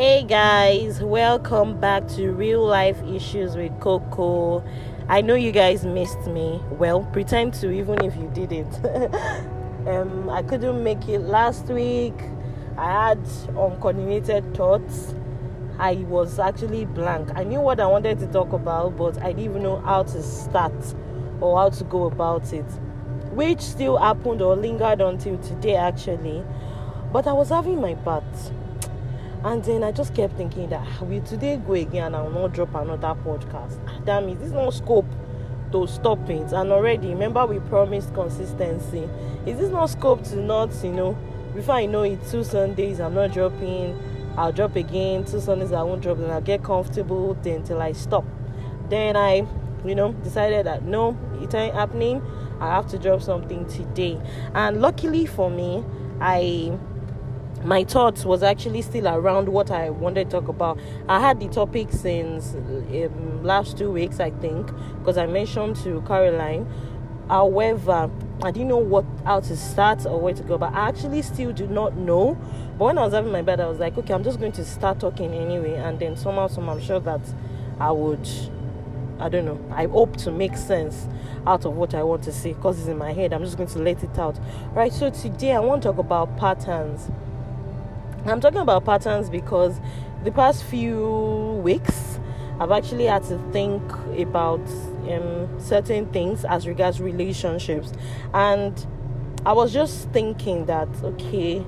Hey guys, welcome back to Real Life Issues with Coco. I know you guys missed me. Well, pretend to even if you didn't. um, I couldn't make it last week. I had uncoordinated thoughts. I was actually blank. I knew what I wanted to talk about, but I didn't even know how to start or how to go about it. Which still happened or lingered until today, actually. But I was having my bath and then I just kept thinking that ah, will today go again and I will not drop another podcast. Ah, damn it, this no scope to stop it. And already, remember we promised consistency. Is this not scope to not, you know, before I know it, two Sundays I'm not dropping, I'll drop again, two Sundays I won't drop, then I'll get comfortable then till I stop. Then I, you know, decided that no, it ain't happening. I have to drop something today. And luckily for me, I my thoughts was actually still around what I wanted to talk about. I had the topic since um, last two weeks, I think, because I mentioned to Caroline. However, I didn't know what how to start or where to go, but I actually still do not know. But when I was having my bed, I was like, okay, I'm just going to start talking anyway, and then somehow, somehow, I'm sure that I would. I don't know. I hope to make sense out of what I want to say because it's in my head. I'm just going to let it out. Right. So today I want to talk about patterns I'm talking about patterns because the past few weeks I've actually had to think about um, certain things as regards relationships, and I was just thinking that okay,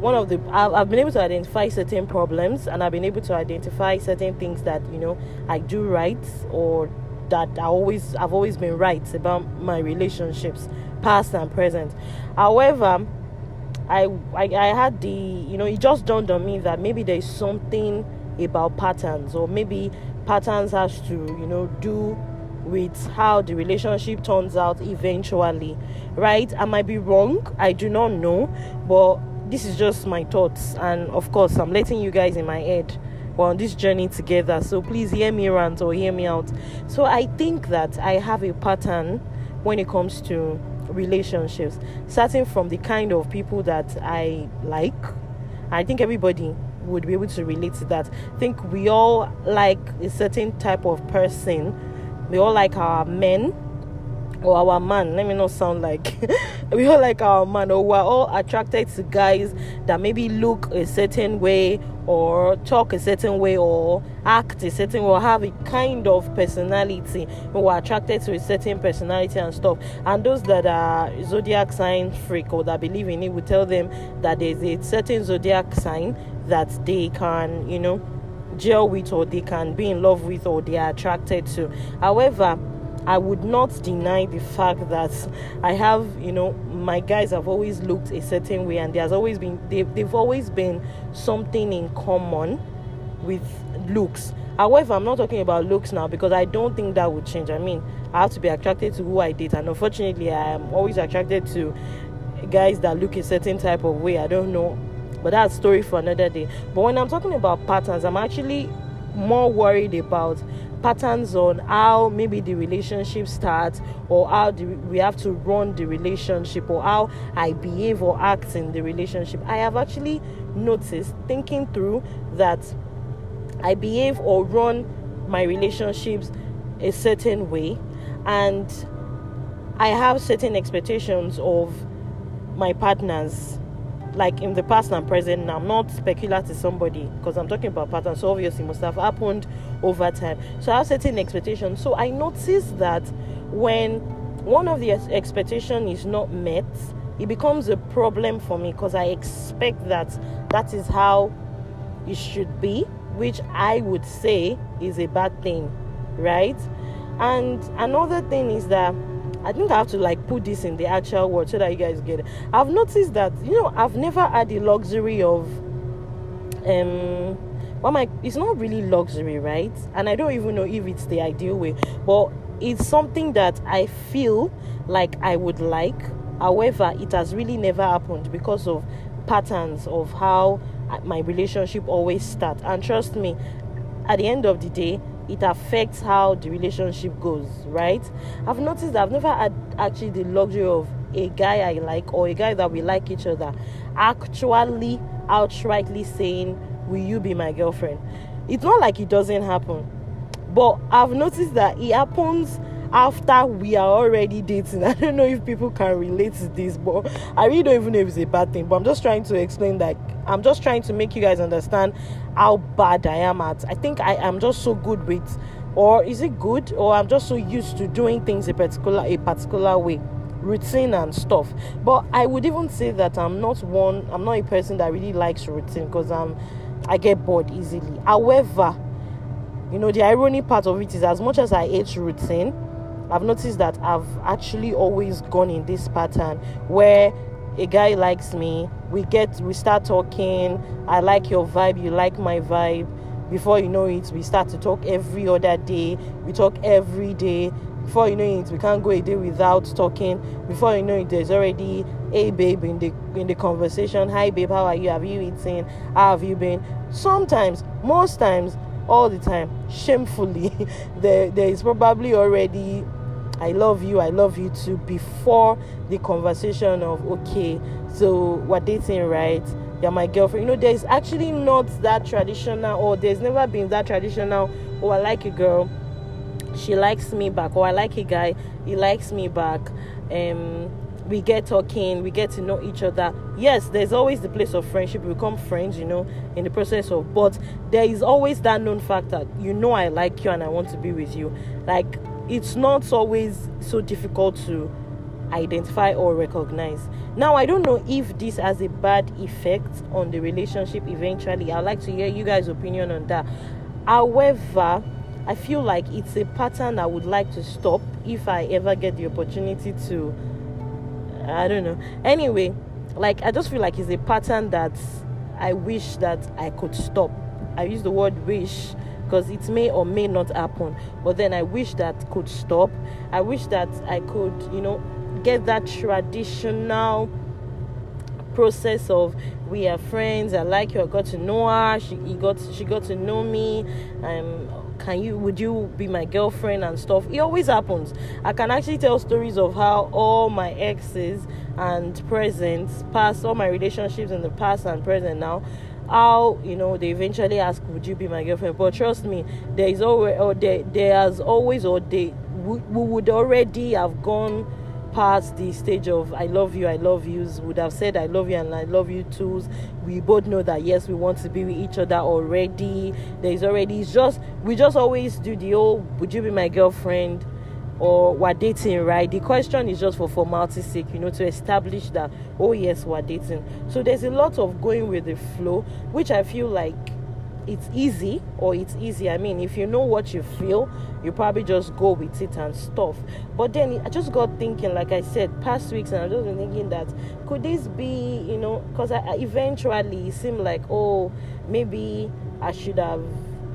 one of the I've, I've been able to identify certain problems, and I've been able to identify certain things that you know I do right or that I always I've always been right about my relationships, past and present. However, I, I I had the you know it just dawned on me that maybe there's something about patterns or maybe patterns has to you know do with how the relationship turns out eventually right? I might be wrong i do not know but this is just my thoughts and of course i'm letting you guys in my head we're on this journey together so please hear me rant or hear me out. So i think that i have a pattern when it comes to relationships, starting from the kind of people that I like. I think everybody would be able to relate to that. I think we all like a certain type of person. We all like our men or our man. Let me not sound like we all like our man, or we're all attracted to guys that maybe look a certain way, or talk a certain way, or act a certain way, or have a kind of personality. We're attracted to a certain personality and stuff. And those that are zodiac sign freak or that believe in it will tell them that there's a certain zodiac sign that they can, you know, gel with, or they can be in love with, or they are attracted to. However, I would not deny the fact that I have, you know, my guys have always looked a certain way, and there's always been they've, they've always been something in common with looks. However, I'm not talking about looks now because I don't think that would change. I mean, I have to be attracted to who I date, and unfortunately, I am always attracted to guys that look a certain type of way. I don't know, but that's story for another day. But when I'm talking about patterns, I'm actually more worried about patterns on how maybe the relationship starts or how the, we have to run the relationship or how I behave or act in the relationship. I have actually noticed thinking through that I behave or run my relationships a certain way and I have certain expectations of my partners like in the past and present now. I'm not speculating to somebody because I'm talking about patterns. So obviously, must have happened over time. So I have certain expectations. So I notice that when one of the expectation is not met, it becomes a problem for me because I expect that that is how it should be, which I would say is a bad thing, right? And another thing is that I think I have to like put this in the actual word so that you guys get it. I've noticed that you know I've never had the luxury of um well my it's not really luxury, right? And I don't even know if it's the ideal way, but it's something that I feel like I would like. However, it has really never happened because of patterns of how my relationship always start. And trust me, at the end of the day, it affects how the relationship goes, right? I've noticed I've never had actually the luxury of a guy I like or a guy that we like each other actually outrightly saying will you be my girlfriend it's not like it doesn't happen but i've noticed that it happens after we are already dating. I don't know if people can relate to this but i really don't even know if it's a bad thing. But i'm just trying to explain that i'm just trying to make you guys understand how bad i am at i think i am just so good with or is it good? Or i'm just so used to doing things a particular a particular way routine and stuff. But i would even say that i'm not one i'm not a person that really likes routine because i'm i get bored easily. However you know the irony part of it is as much as i hate routine i've noticed that i've actually always gone in this pattern where a guy likes me we get we start talking i like your vibe you like my vibe. Before you know it we start to talk every other day we talk every day. Before you know it we can't go a day without talking. Before you know it there's already a babe in the in the conversation. Hi babe how are you? Have you eaten? How have you been? Sometimes most times all the time shamefully there there is probably already i love you i love you too before the conversation of okay so we're dating right you're my girlfriend. You know, there's actually not that traditional, or there's never been that traditional. Oh, I like a girl, she likes me back, or I like a guy, he likes me back. Um, we get talking, we get to know each other. Yes, there's always the place of friendship. We become friends, you know, in the process of. But there is always that known fact that you know I like you and I want to be with you. Like it's not always so difficult to identify or recognize. Now, I don't know if this has a bad effect on the relationship eventually. I'd like to hear you guys' opinion on that. However, I feel like it's a pattern I would like to stop if I ever get the opportunity to. I don't know. Anyway, like I just feel like it's a pattern that I wish that I could stop. I use the word wish because it may or may not happen, but then I wish that could stop. I wish that I could, you know, get that traditional process of we are friends i like you i got to know her she got she got to know me um can you would you be my girlfriend and stuff? It always happens. I can actually tell stories of how all my exes and presents past all my relationships in the past and present now how you know they eventually ask would you be my girlfriend? But trust me there is always or there there's always or they we, we would already have gone past the stage of I love you, I love yous, would have said I love you and I love you too. We both know that yes, we want to be with each other already. There's already it's just we just always do the old would you be my girlfriend or we're dating, right? The question is just for formality's sake, you know, to establish that oh yes, we're dating. So there's a lot of going with the flow, which I feel like it's easy or it's easy. I mean, if you know what you feel, you probably just go with it and stuff. But then I just got thinking, like I said, past weeks, and I just been thinking that could this be, you know, because I, eventually seemed like, oh, maybe I should have.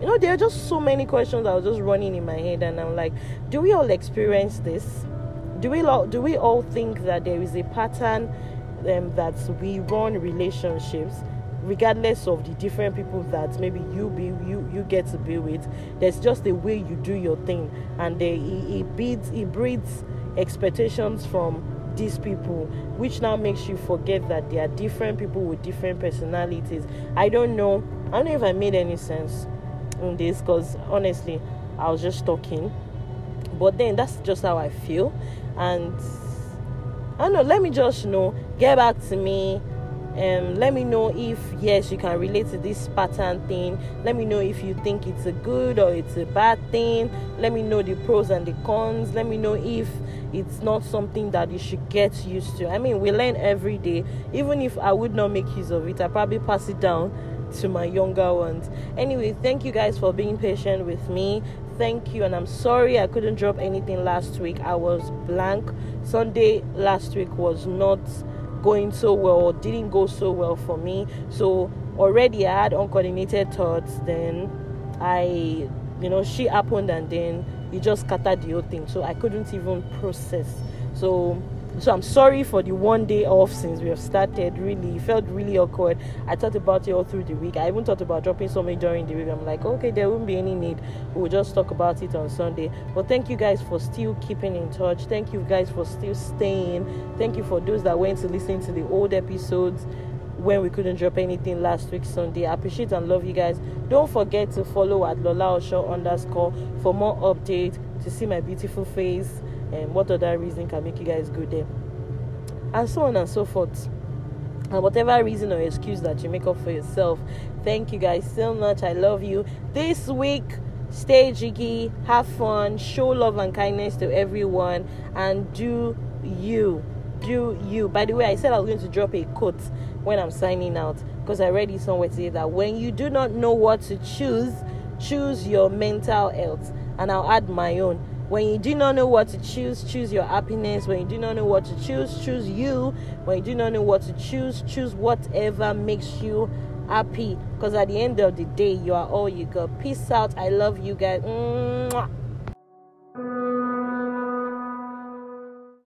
You know, there are just so many questions that was just running in my head, and I'm like, do we all experience this? Do we all do we all think that there is a pattern um, that we run relationships? Regardless of the different people that maybe you be you you get to be with there's just a way you do your thing. And they, it, it breeds it breeds expectations from these people which now makes you forget that there are different people with different personalities. I don't know i don't know if i made any sense in this because honestly i was just talking. But then that's just how i feel. And i don't know let me just know get back to me um, let me know if yes you can relate to this pattern thing. Let me know if you think it's a good or it's a bad thing. Let me know the pros and the cons. Let me know if it's not something that you should get used to. I mean we learn every day. Even if i would not make use of it i probably pass it down to my younger ones. Anyway thank you guys for being patient with me. Thank you and i'm sorry i couldn't drop anything last week. I was blank. Sunday last week was not going so well or didn't go so well for me. So already I had uncoordinated thoughts. Then I, you know, she happened and then it just scattered the whole thing. So I couldn't even process. So so I'm sorry for the one day off since we have started. Really, felt really awkward. I thought about it all through the week. I even thought about dropping something during the week. I'm like, okay, there won't be any need. We'll just talk about it on Sunday. But thank you guys for still keeping in touch. Thank you guys for still staying. Thank you for those that went to listen to the old episodes. when we couldn't drop anything last week Sunday. I appreciate and love you guys. Don't forget to follow at Lola Osho underscore for more updates to see my beautiful face and what other reason can make you guys go there. And so on and so forth. And whatever reason or excuse that you make up for yourself. Thank you guys so much. I love you. This week stay jiggy, have fun, show love and kindness to everyone, and do you. Do you. By the way, I said I was going to drop a quote when I'm signing out because I read it somewhere today that when you do not know what to choose, choose your mental health. And I'll add my own. When you do not know what to choose, choose your happiness. When you do not know what to choose, choose you. When you do not know what to choose, choose whatever makes you happy. Because at the end of the day, you are all you got. Peace out. I love you guys. Mwah.